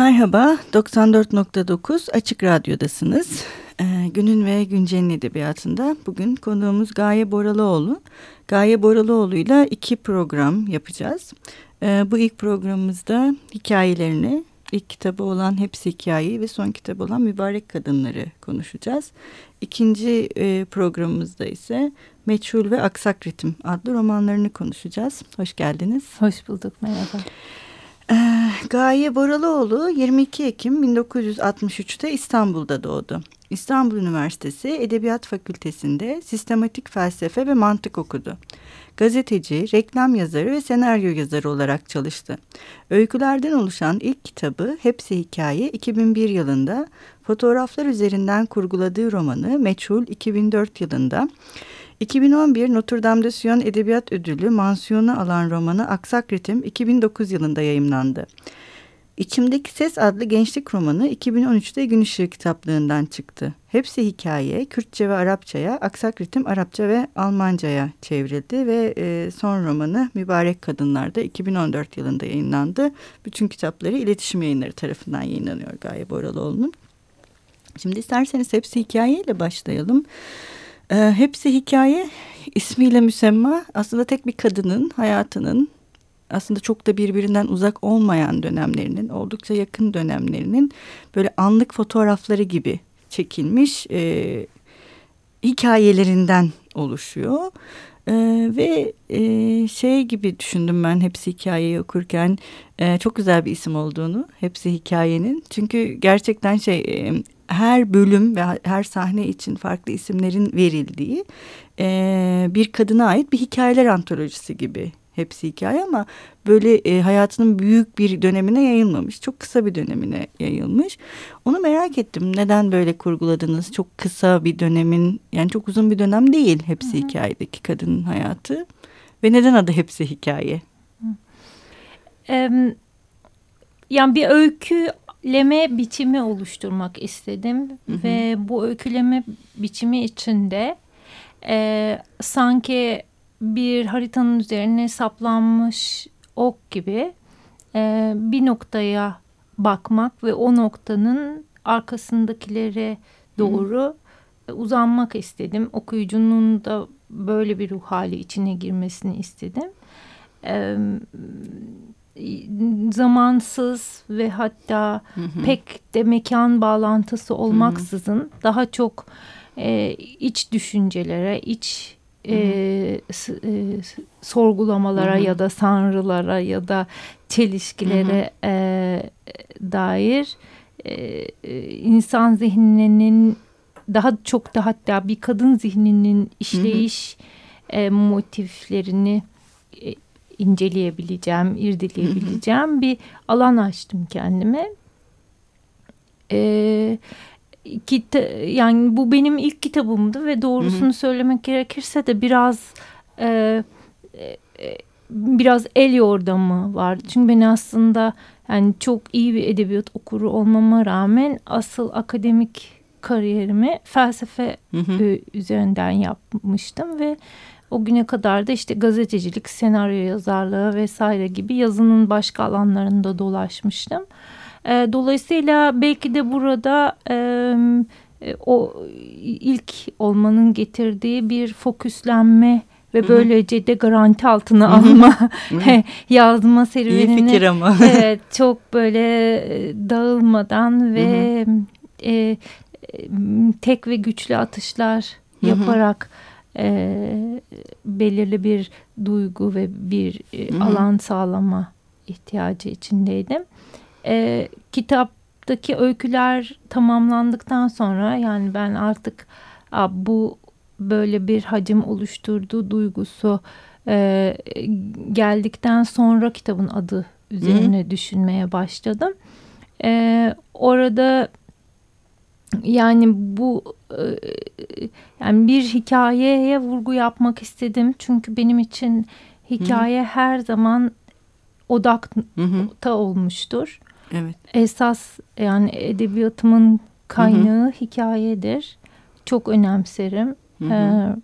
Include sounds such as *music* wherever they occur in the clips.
Merhaba, 94.9 Açık Radyo'dasınız. Ee, günün ve Güncel'in edebiyatında bugün konuğumuz Gaye Boralıoğlu. Gaye Boralıoğlu ile iki program yapacağız. Ee, bu ilk programımızda hikayelerini, ilk kitabı olan Hepsi Hikayeyi ve son kitabı olan Mübarek Kadınları konuşacağız. İkinci e, programımızda ise Meçhul ve Aksak Ritim adlı romanlarını konuşacağız. Hoş geldiniz. Hoş bulduk, merhaba. Ee, Gaye Boralıoğlu 22 Ekim 1963'te İstanbul'da doğdu. İstanbul Üniversitesi Edebiyat Fakültesi'nde sistematik felsefe ve mantık okudu. Gazeteci, reklam yazarı ve senaryo yazarı olarak çalıştı. Öykülerden oluşan ilk kitabı Hepsi Hikaye 2001 yılında, fotoğraflar üzerinden kurguladığı romanı Meçhul 2004 yılında, 2011 Notre Dame de Sion Edebiyat Ödülü mansiyonu alan romanı Aksak Ritim 2009 yılında yayımlandı. İçimdeki Ses adlı gençlik romanı 2013'te Gün Işığı kitaplığından çıktı. Hepsi hikaye, Kürtçe ve Arapçaya, Aksak Ritim Arapça ve Almanca'ya çevrildi ve e, son romanı Mübarek Kadınlar'da 2014 yılında yayınlandı. Bütün kitapları iletişim yayınları tarafından yayınlanıyor Gaye Boralıoğlu'nun. Şimdi isterseniz hepsi hikayeyle başlayalım. E, hepsi hikaye ismiyle müsemma. Aslında tek bir kadının hayatının aslında çok da birbirinden uzak olmayan dönemlerinin, oldukça yakın dönemlerinin böyle anlık fotoğrafları gibi çekilmiş e, hikayelerinden oluşuyor. Ee, ve e, şey gibi düşündüm ben hepsi hikayeyi okurken. E, çok güzel bir isim olduğunu hepsi hikayenin. Çünkü gerçekten şey e, her bölüm ve her sahne için farklı isimlerin verildiği e, bir kadına ait bir hikayeler antolojisi gibi hepsi hikaye ama böyle e, hayatının büyük bir dönemine yayılmamış. Çok kısa bir dönemine yayılmış. Onu merak ettim. Neden böyle kurguladınız? Çok kısa bir dönemin yani çok uzun bir dönem değil hepsi Hı-hı. hikayedeki kadının hayatı. Ve neden adı hepsi hikaye? Yani bir öyküleme biçimi oluşturmak istedim. Hı-hı. Ve bu öyküleme biçimi içinde e, sanki bir haritanın üzerine saplanmış ok gibi e, bir noktaya bakmak ve o noktanın arkasındakilere doğru Hı. uzanmak istedim. Okuyucunun da böyle bir ruh hali içine girmesini istedim. E, zamansız ve hatta hı hı. pek de mekan bağlantısı olmaksızın hı hı. daha çok e, iç düşüncelere, iç e, e, sorgulamalara Hı-hı. ya da sanrılara ya da çelişkilere e, dair e, e, insan zihninin daha çok da hatta bir kadın zihninin işleyiş e, motiflerini e, inceleyebileceğim, irdeleyebileceğim bir alan açtım kendime. E, kita yani bu benim ilk kitabımdı ve doğrusunu söylemek gerekirse de biraz e, e, biraz el yordamı vardı. Çünkü ben aslında yani çok iyi bir edebiyat okuru olmama rağmen asıl akademik kariyerimi felsefe hı hı. üzerinden yapmıştım ve o güne kadar da işte gazetecilik, senaryo yazarlığı vesaire gibi yazının başka alanlarında dolaşmıştım. E, dolayısıyla belki de burada e, o ilk olmanın getirdiği bir fokuslenme ve böylece de garanti altına alma *laughs* yazma serüvenini İyi fikir ama. *laughs* evet, çok böyle dağılmadan ve e, tek ve güçlü atışlar yaparak e, belirli bir duygu ve bir e, alan sağlama ihtiyacı içindeydim e, kitaptaki öyküler tamamlandıktan sonra yani ben artık a, bu böyle bir hacim oluşturduğu duygusu e, geldikten sonra kitabın adı üzerine Hı. düşünmeye başladım. E, orada yani bu e, yani bir hikayeye vurgu yapmak istedim çünkü benim için hikaye Hı. her zaman odakta olmuştur. Evet. Esas yani edebiyatımın kaynağı hı hı. hikayedir. Çok önemserim. Hı hı. Ee,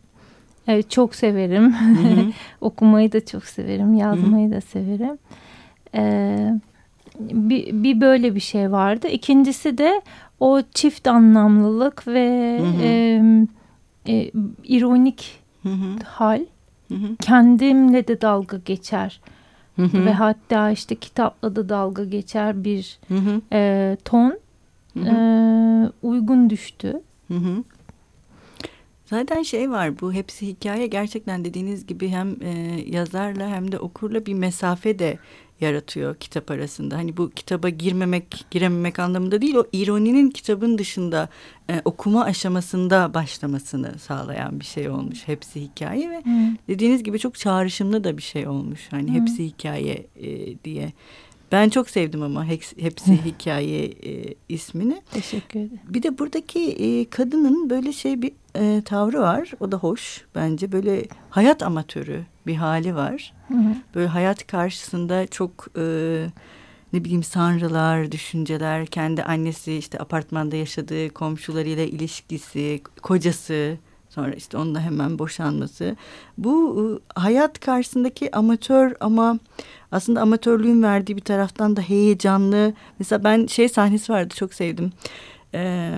evet, çok severim. Hı hı. *laughs* Okumayı da çok severim. Yazmayı hı hı. da severim. Ee, bir, bir böyle bir şey vardı. İkincisi de o çift anlamlılık ve hı hı. E, e, ironik hı hı. hal. Hı hı. Kendimle de dalga geçer. Hı hı. Ve hatta işte kitapla da dalga geçer bir hı hı. E, ton hı hı. E, uygun düştü. Hı hı. Zaten şey var bu hepsi hikaye gerçekten dediğiniz gibi hem e, yazarla hem de okurla bir mesafe de yaratıyor kitap arasında. Hani bu kitaba girmemek, girememek anlamında değil, o ironinin kitabın dışında e, okuma aşamasında başlamasını sağlayan bir şey olmuş. Hepsi hikaye ve hmm. dediğiniz gibi çok çağrışımlı da bir şey olmuş. Hani hmm. hepsi hikaye e, diye. Ben çok sevdim ama hepsi hikaye e, ismini. Teşekkür ederim. Bir de buradaki e, kadının böyle şey bir e, tavrı var. O da hoş bence. Böyle hayat amatörü bir hali var. Hı hı. Böyle hayat karşısında çok e, ne bileyim sanrılar, düşünceler, kendi annesi işte apartmanda yaşadığı komşularıyla ilişkisi, kocası, sonra işte onunla hemen boşanması. Bu e, hayat karşısındaki amatör ama aslında amatörlüğün verdiği bir taraftan da heyecanlı. Mesela ben şey sahnesi vardı çok sevdim. Ee,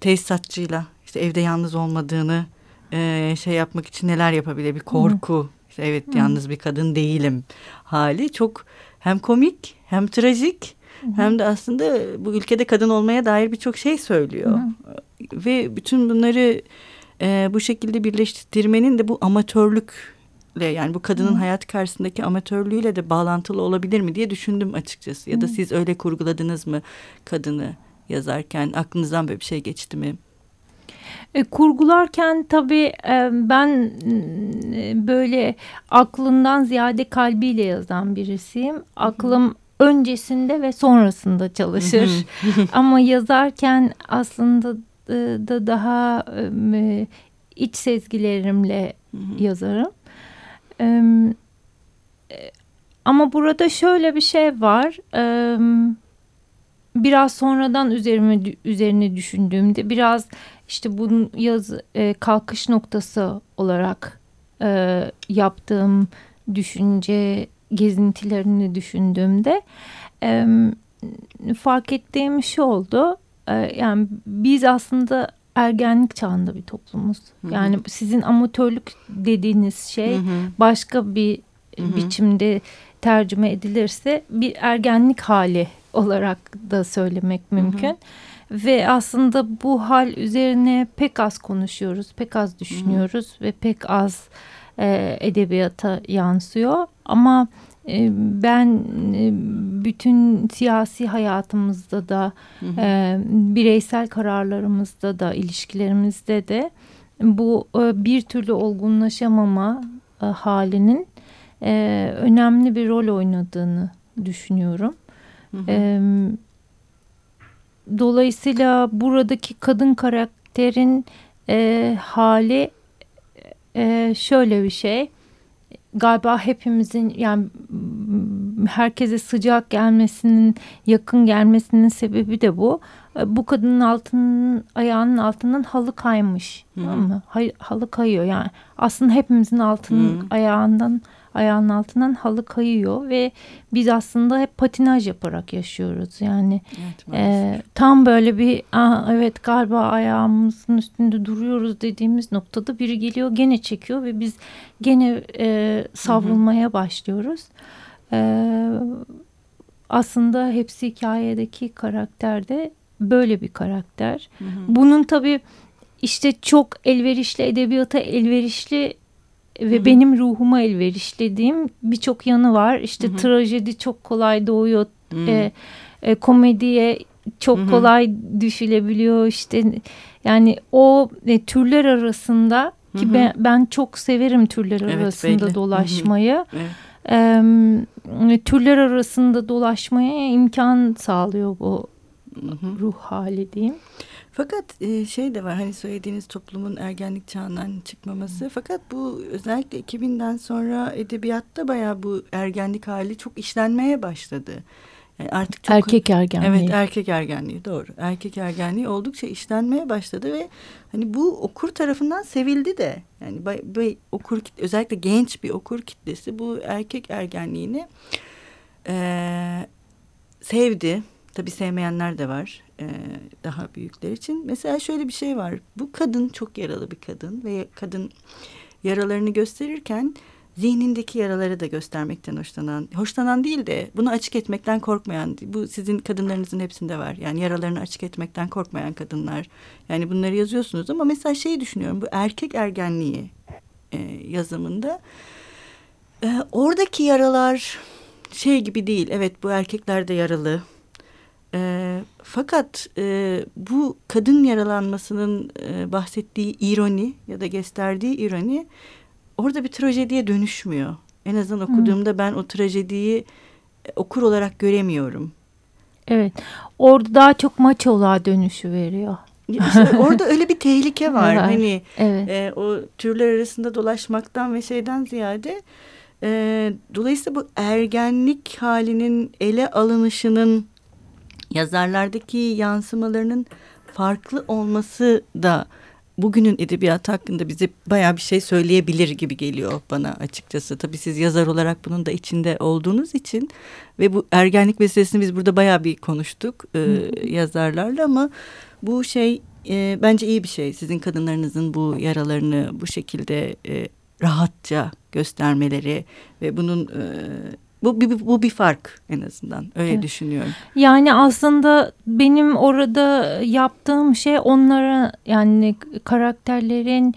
tesisatçıyla işte evde yalnız olmadığını e, şey yapmak için neler yapabilir bir korku. Hı. İşte evet Hı. yalnız bir kadın değilim hali çok hem komik hem trajik Hı. hem de aslında bu ülkede kadın olmaya dair birçok şey söylüyor. Hı. Ve bütün bunları e, bu şekilde birleştirmenin de bu amatörlükle yani bu kadının Hı. hayat karşısındaki amatörlüğüyle de bağlantılı olabilir mi diye düşündüm açıkçası. Ya da siz öyle kurguladınız mı kadını yazarken aklınızdan böyle bir şey geçti mi? E, kurgularken tabii e, ben e, böyle aklından ziyade kalbiyle yazan birisiyim. Aklım öncesinde ve sonrasında çalışır. *laughs* Ama yazarken aslında da daha e, iç sezgilerimle yazarım. E, ama burada şöyle bir şey var. E, biraz sonradan üzerime üzerine düşündüğümde biraz işte bunun yaz e, kalkış noktası olarak e, yaptığım düşünce gezintilerini düşündüğümde e, fark ettiğim şey oldu. E, yani biz aslında ergenlik çağında bir toplumuz. Hı hı. Yani sizin amatörlük dediğiniz şey hı hı. başka bir hı hı. biçimde tercüme edilirse bir ergenlik hali olarak da söylemek mümkün. Hı hı. Ve aslında bu hal üzerine pek az konuşuyoruz, pek az düşünüyoruz hı hı. ve pek az e, edebiyata yansıyor. Ama e, ben e, bütün siyasi hayatımızda da, hı hı. E, bireysel kararlarımızda da, ilişkilerimizde de bu e, bir türlü olgunlaşamama e, halinin e, önemli bir rol oynadığını düşünüyorum. Hı hı. E, dolayısıyla buradaki kadın karakterin e, hali e, şöyle bir şey. Galiba hepimizin yani herkese sıcak gelmesinin, yakın gelmesinin sebebi de bu. E, bu kadının altının ayağının altından halı kaymış. Hı. Tamam mı? Halı kayıyor yani. Aslında hepimizin altının -hı. ayağından ayağının altından halı kayıyor ve biz aslında hep patinaj yaparak yaşıyoruz. Yani evet, e, tam böyle bir Aa, evet galiba ayağımızın üstünde duruyoruz dediğimiz noktada biri geliyor gene çekiyor ve biz gene e, savrulmaya hı hı. başlıyoruz. E, aslında hepsi hikayedeki karakter de böyle bir karakter. Hı hı. Bunun tabii işte çok elverişli edebiyata elverişli ve Hı-hı. benim ruhuma elverişlediğim birçok yanı var. İşte Hı-hı. trajedi çok kolay doğuyor. E, e, komediye çok Hı-hı. kolay düşülebiliyor. İşte yani o e, türler arasında ki Hı-hı. ben, ben çok severim türler evet, arasında belli. dolaşmayı. Evet. E, türler arasında dolaşmaya imkan sağlıyor bu Hı-hı. ruh hali diyeyim. Fakat e, şey de var hani söylediğiniz toplumun ergenlik çağından çıkmaması. Fakat bu özellikle 2000'den sonra edebiyatta bayağı bu ergenlik hali çok işlenmeye başladı. Yani artık çok, erkek ergenliği. Evet erkek ergenliği doğru. Erkek ergenliği oldukça işlenmeye başladı ve hani bu okur tarafından sevildi de. Yani bay, bay, okur özellikle genç bir okur kitlesi bu erkek ergenliğini e, sevdi. Tabii sevmeyenler de var e, daha büyükler için. Mesela şöyle bir şey var. Bu kadın çok yaralı bir kadın ve kadın yaralarını gösterirken zihnindeki yaraları da göstermekten hoşlanan, hoşlanan değil de bunu açık etmekten korkmayan, bu sizin kadınlarınızın hepsinde var. Yani yaralarını açık etmekten korkmayan kadınlar. Yani bunları yazıyorsunuz ama mesela şeyi düşünüyorum, bu erkek ergenliği e, yazımında e, oradaki yaralar şey gibi değil. Evet bu erkekler de yaralı. E, fakat e, bu kadın yaralanmasının e, bahsettiği ironi ya da gösterdiği ironi orada bir trajediye dönüşmüyor. En azından okuduğumda ben o trajediyi e, okur olarak göremiyorum. Evet. Orada daha çok maçoluğa dönüşü veriyor. İşte orada öyle bir tehlike *laughs* var. var. Hani Evet. e, o türler arasında dolaşmaktan ve şeyden ziyade e, dolayısıyla bu ergenlik halinin ele alınışının yazarlardaki yansımalarının farklı olması da bugünün edebiyatı hakkında bize bayağı bir şey söyleyebilir gibi geliyor bana açıkçası. Tabii siz yazar olarak bunun da içinde olduğunuz için ve bu ergenlik meselesini biz burada bayağı bir konuştuk e, yazarlarla ama bu şey e, bence iyi bir şey. Sizin kadınlarınızın bu yaralarını bu şekilde e, rahatça göstermeleri ve bunun e, bu, bu, bu bir fark en azından öyle Evet. düşünüyorum. Yani aslında benim orada yaptığım şey onlara yani karakterlerin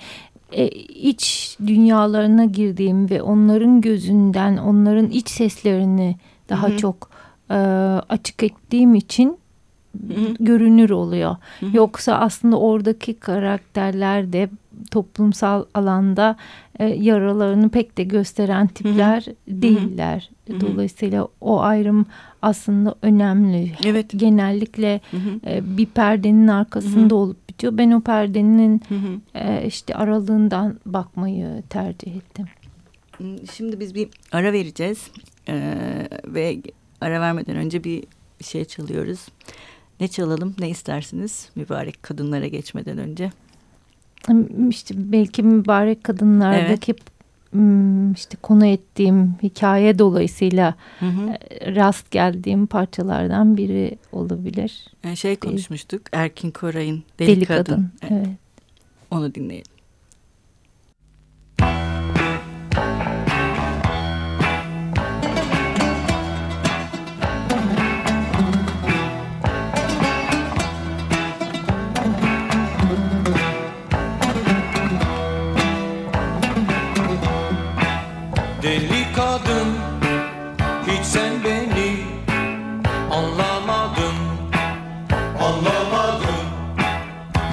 e, iç dünyalarına girdiğim ve onların gözünden onların iç seslerini daha Hı hı. çok e, açık ettiğim için Hı hı. görünür oluyor. Hı hı. Yoksa aslında oradaki karakterler de toplumsal alanda e, yaralarını pek de gösteren tipler değiller. Hı hı. Dolayısıyla o ayrım aslında önemli. Evet. Genellikle e, bir perdenin arkasında olup bitiyor. Ben o perdenin e, işte aralığından bakmayı tercih ettim. Şimdi biz bir ara vereceğiz Ee, ve ara vermeden önce bir şey çalıyoruz. Ne çalalım ne istersiniz mübarek kadınlara geçmeden önce? İşte belki mübarek kadınlardaki m, işte konu ettiğim hikaye dolayısıyla Hı hı. e, rast geldiğim parçalardan biri olabilir. Ee, şey konuşmuştuk Erkin Koray'ın Deli, Deli, Kadın. kadın. Evet. Onu dinleyelim. Deli kadın hiç sen beni anlamadın. Anlamadın.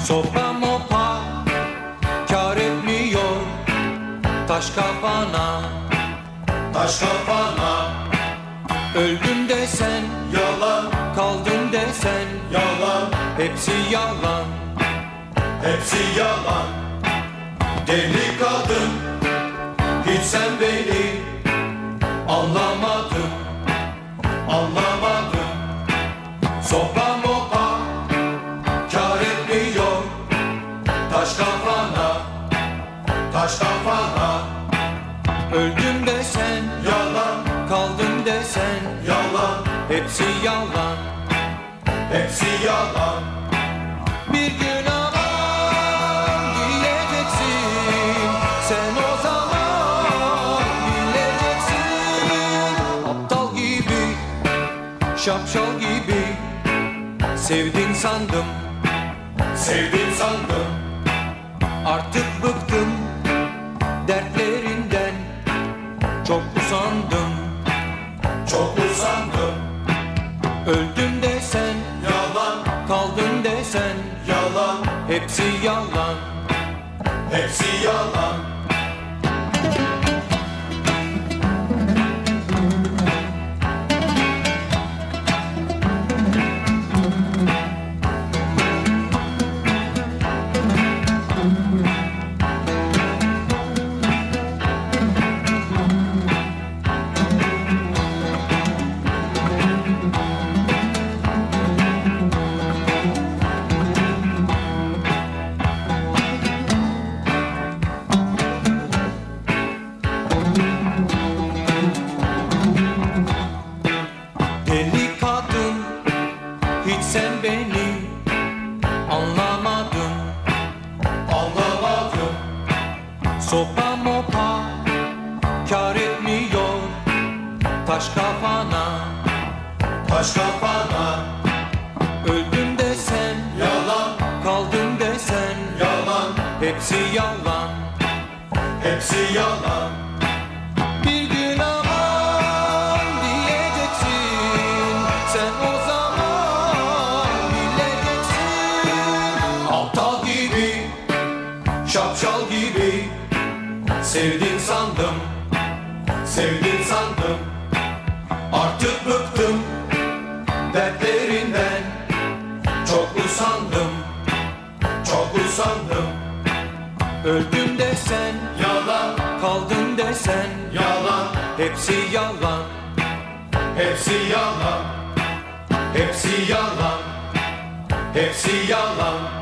Sopa mopa kar etmiyor. Taş kafana Taş kafana. Öldüm desen Yalan. Kaldım desen. Yalan. Hepsi yalan. Hepsi yalan. Deli kadın sen beni anlamadın, anlamadın. Sopa mopa kar etmiyor taş kafana, taş kafana. Öldüm desen yalan, kaldım desen yalan. Hepsi yalan, hepsi yalan. Sevdin sandım, sevdin sandım. Artık bıktım dertlerinden. Çok usandım, çok usandım. Öldüm desen yalan. Kaldın desen. Yalan. Hepsi yalan. Hepsi yalan desen. Yalan. Hepsi yalan. Hepsi yalan Öldüm desen Yalan. Kaldın desen Yalan. Hepsi yalan. Hepsi yalan. Hepsi yalan. Hepsi yalan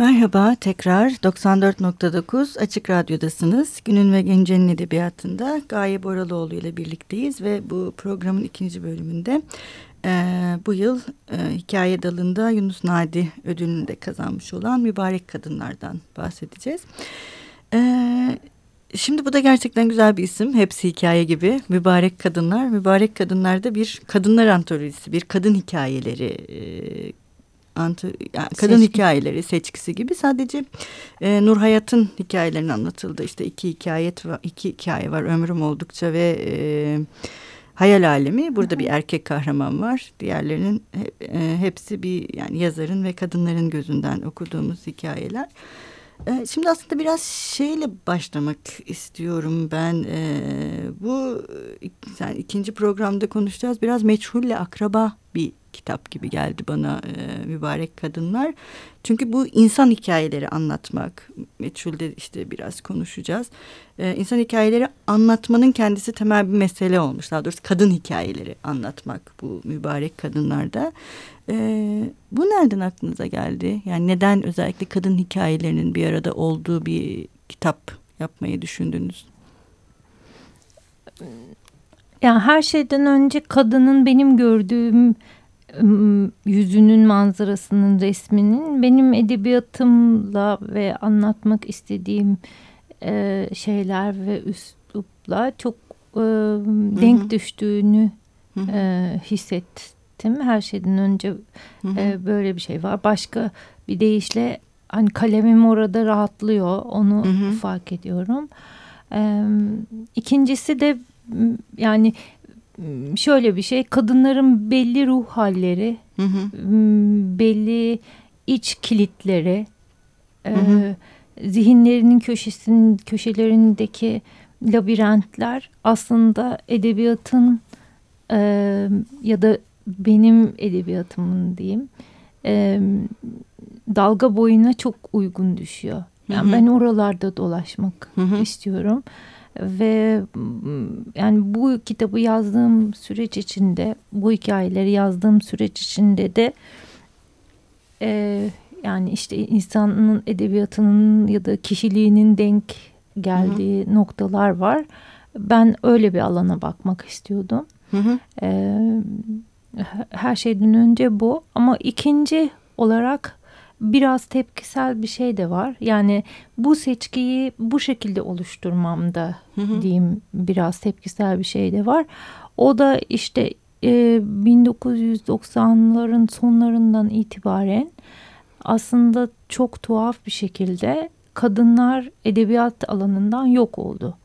Merhaba tekrar 94.9 Açık Radyo'dasınız. Günün ve Gence'nin edebiyatında Gaye Boraloğlu ile birlikteyiz ve bu programın ikinci bölümünde e, bu yıl e, hikaye dalında Yunus Nadi ödülünü de kazanmış olan mübarek kadınlardan bahsedeceğiz. E, şimdi bu da gerçekten güzel bir isim. Hepsi hikaye gibi. Mübarek Kadınlar. Mübarek Kadınlar'da bir kadınlar antolojisi, bir kadın hikayeleri e, antı, yani kadın Seçki. hikayeleri seçkisi gibi sadece e, Nur Hayat'ın hikayelerinin anlatıldı. İşte iki hikaye iki hikaye var ömrüm oldukça ve e, hayal alemi. Burada -hı. bir erkek kahraman var. Diğerlerinin e, hepsi bir yani yazarın ve kadınların gözünden okuduğumuz hikayeler. E, şimdi aslında biraz şeyle başlamak istiyorum ben. E, bu yani ikinci programda konuşacağız. Biraz meçhulle akraba bir kitap gibi geldi bana e, mübarek kadınlar. Çünkü bu insan hikayeleri anlatmak, meçhulde işte biraz konuşacağız. E, insan hikayeleri anlatmanın kendisi temel bir mesele olmuş. Daha doğrusu kadın hikayeleri anlatmak bu mübarek kadınlarda. E, bu nereden aklınıza geldi? Yani neden özellikle kadın hikayelerinin bir arada olduğu bir kitap yapmayı düşündünüz? Yani her şeyden önce kadının benim gördüğüm yüzünün manzarasının resminin benim edebiyatımla ve anlatmak istediğim e, şeyler ve üslupla çok e, denk hı hı. düştüğünü hı hı. E, hissettim. Her şeyden önce hı hı. E, böyle bir şey var. Başka bir deyişle hani kalemim orada rahatlıyor. Onu hı hı. fark ediyorum. E, ikincisi de yani şöyle bir şey kadınların belli ruh halleri hı hı. belli iç kilitleri hı hı. E, zihinlerinin köşesinin köşelerindeki labirentler aslında edebiyatın e, ya da benim edebiyatımın diyeyim e, dalga boyuna çok uygun düşüyor. Yani hı hı. ben oralarda dolaşmak hı hı. istiyorum ve yani bu kitabı yazdığım süreç içinde bu hikayeleri yazdığım süreç içinde de e, yani işte insanın edebiyatının ya da kişiliğinin denk geldiği hı hı. noktalar var. Ben öyle bir alana bakmak istiyordum. Hı hı. E, her şeyden önce bu ama ikinci olarak biraz tepkisel bir şey de var. Yani bu seçkiyi bu şekilde oluşturmamda hı hı. diyeyim biraz tepkisel bir şey de var. O da işte e, 1990'ların sonlarından itibaren aslında çok tuhaf bir şekilde kadınlar edebiyat alanından yok oldu.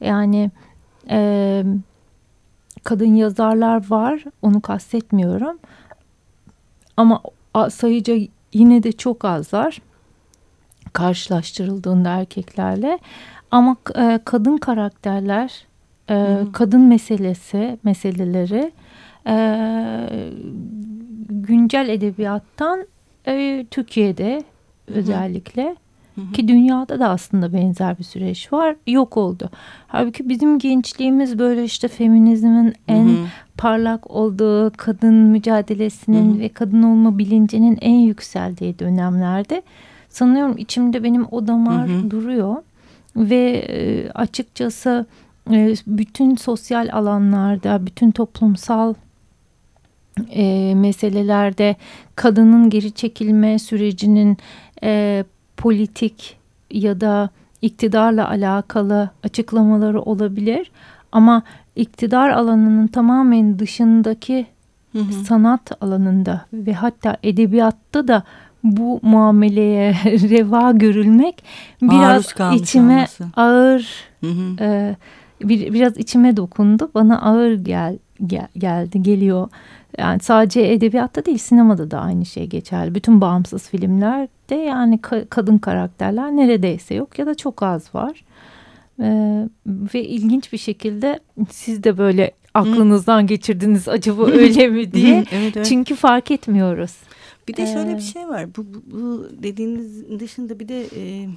Yani e, kadın yazarlar var onu kastetmiyorum ama sayıca yine de çok azlar karşılaştırıldığında erkeklerle ama e, kadın karakterler e, hmm. kadın meselesi meseleleri e, güncel edebiyattan e, Türkiye'de özellikle hı. Ki dünyada da aslında benzer bir süreç var. Yok oldu. Halbuki bizim gençliğimiz böyle işte feminizmin en hı hı. parlak olduğu kadın mücadelesinin hı hı. ve kadın olma bilincinin en yükseldiği dönemlerde sanıyorum içimde benim o damar hı hı. duruyor ve e, açıkçası e, bütün sosyal alanlarda, bütün toplumsal e, meselelerde kadının geri çekilme sürecinin e, politik ya da iktidarla alakalı açıklamaları olabilir ama iktidar alanının tamamen dışındaki hı hı. sanat alanında ve hatta edebiyatta da bu muameleye *laughs* reva görülmek biraz içime olması. ağır hı hı. E, bir, biraz içime dokundu bana ağır gel, gel geldi geliyor yani sadece edebiyatta değil sinemada da aynı şey geçerli. Bütün bağımsız filmlerde yani ka kadın karakterler neredeyse yok ya da çok az var. Ee, ve ilginç bir şekilde siz de böyle aklınızdan geçirdiniz acaba öyle mi *laughs* diye. evet, evet. Çünkü fark etmiyoruz. Bir de şöyle ee, bir şey var. Bu, bu, bu dediğiniz dışında bir de e,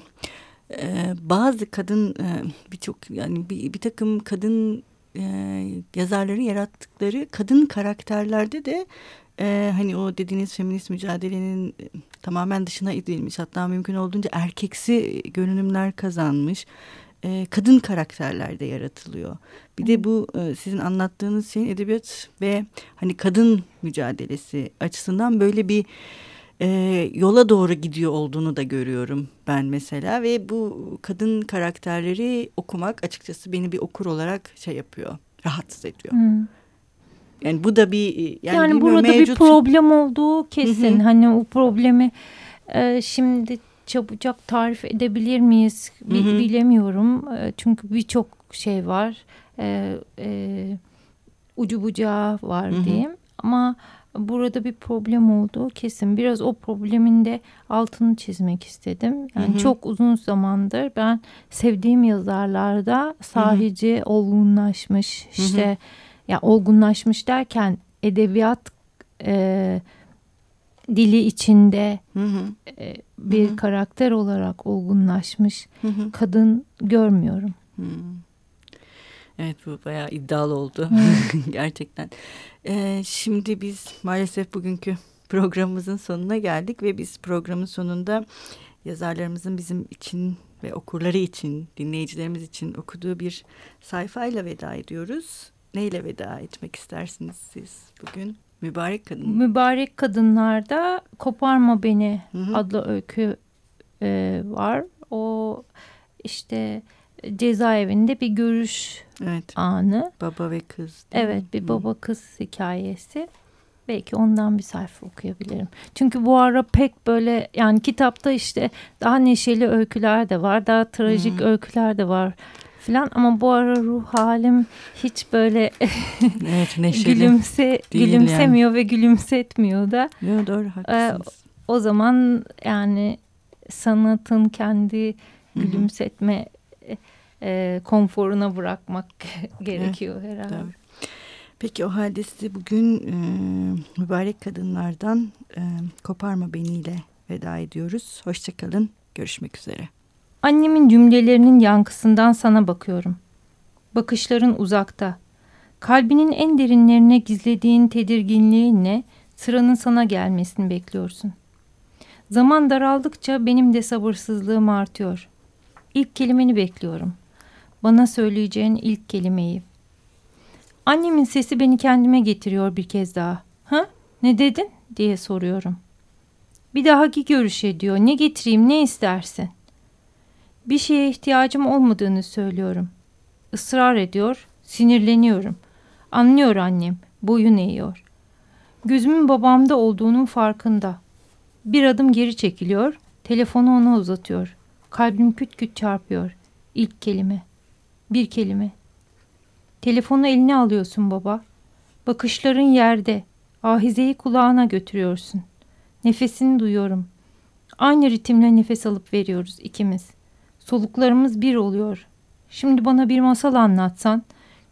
e, bazı kadın e, birçok yani bir, bir takım kadın e, yazarların yarattıkları kadın karakterlerde de e, hani o dediğiniz feminist mücadelenin e, tamamen dışına edilmiş hatta mümkün olduğunca erkeksi görünümler kazanmış e, kadın karakterlerde yaratılıyor. Bir de bu e, sizin anlattığınız şeyin edebiyat ve hani kadın mücadelesi açısından böyle bir e, yola doğru gidiyor olduğunu da görüyorum ben mesela ve bu kadın karakterleri okumak açıkçası beni bir okur olarak şey yapıyor rahatsız ediyor. Hmm. Yani bu da bir yani, yani burada mevcut... bir problem olduğu kesin. Hı hı. Hani o problemi e, şimdi çabucak tarif edebilir miyiz hı hı. bilemiyorum. E, çünkü birçok şey var. E, e, ucu bucağı var hı hı. diyeyim. Ama burada bir problem olduğu kesin. Biraz o problemin de altını çizmek istedim. Yani hı hı. çok uzun zamandır ben sevdiğim yazarlarda sahici, hı hı. olgunlaşmış, işte hı hı. ya olgunlaşmış derken edebiyat e, dili içinde hı hı. E, bir hı hı. karakter olarak olgunlaşmış hı hı. kadın görmüyorum. Hı. Evet bu bayağı iddialı oldu *laughs* gerçekten. Ee, şimdi biz maalesef bugünkü programımızın sonuna geldik ve biz programın sonunda yazarlarımızın bizim için ve okurları için, dinleyicilerimiz için okuduğu bir sayfayla veda ediyoruz. Neyle veda etmek istersiniz siz bugün? Mübarek Kadın. Mübarek Kadınlar'da Koparma Beni hı hı. adlı öykü e, var. O işte cezaevinde bir görüş evet. anı. Baba ve kız. Evet bir baba kız hikayesi. Belki ondan bir sayfa okuyabilirim. Çünkü bu ara pek böyle yani kitapta işte daha neşeli öyküler de var. Daha trajik hmm. öyküler de var filan ama bu ara ruh halim hiç böyle *laughs* evet, *laughs* neşeli gülümse gülümsemiyor yani. ve gülümsetmiyor da. Yo, doğru haklısınız. Ee, o zaman yani sanatın kendi gülümsetme e, konforuna bırakmak *laughs* gerekiyor evet, herhalde. Tabii. Peki o halde size bugün e, mübarek kadınlardan e, Koparma Beni ile veda ediyoruz. Hoşçakalın, görüşmek üzere. Annemin cümlelerinin yankısından sana bakıyorum. Bakışların uzakta. Kalbinin en derinlerine gizlediğin tedirginliğinle sıranın sana gelmesini bekliyorsun. Zaman daraldıkça benim de sabırsızlığım artıyor. İlk kelimeni bekliyorum bana söyleyeceğin ilk kelimeyi. Annemin sesi beni kendime getiriyor bir kez daha. Ha? Ne dedin? diye soruyorum. Bir dahaki görüşe diyor. Ne getireyim ne istersin? Bir şeye ihtiyacım olmadığını söylüyorum. Israr ediyor, sinirleniyorum. Anlıyor annem, boyun eğiyor. Gözümün babamda olduğunun farkında. Bir adım geri çekiliyor, telefonu ona uzatıyor. Kalbim küt küt çarpıyor. İlk kelime. Bir kelime. Telefonu eline alıyorsun baba. Bakışların yerde. Ahizeyi kulağına götürüyorsun. Nefesini duyuyorum. Aynı ritimle nefes alıp veriyoruz ikimiz. Soluklarımız bir oluyor. Şimdi bana bir masal anlatsan,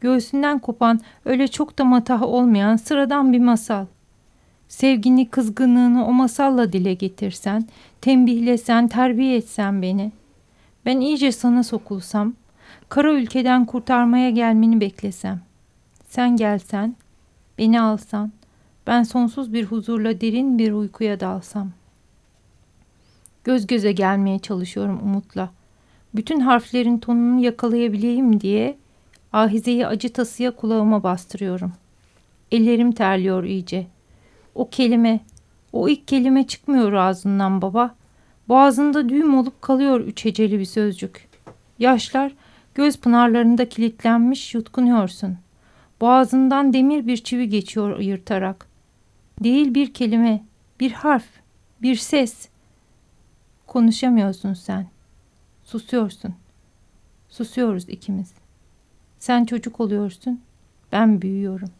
göğsünden kopan, öyle çok da matah olmayan sıradan bir masal. Sevgini, kızgınlığını o masalla dile getirsen, tembihlesen, terbiye etsen beni. Ben iyice sana sokulsam, kara ülkeden kurtarmaya gelmeni beklesem. Sen gelsen, beni alsan, ben sonsuz bir huzurla derin bir uykuya dalsam. Göz göze gelmeye çalışıyorum umutla. Bütün harflerin tonunu yakalayabileyim diye ahizeyi acı tasıya kulağıma bastırıyorum. Ellerim terliyor iyice. O kelime, o ilk kelime çıkmıyor ağzından baba. Boğazında düğüm olup kalıyor üç heceli bir sözcük. Yaşlar göz pınarlarında kilitlenmiş yutkunuyorsun. Boğazından demir bir çivi geçiyor yırtarak. Değil bir kelime, bir harf, bir ses. Konuşamıyorsun sen. Susuyorsun. Susuyoruz ikimiz. Sen çocuk oluyorsun, ben büyüyorum.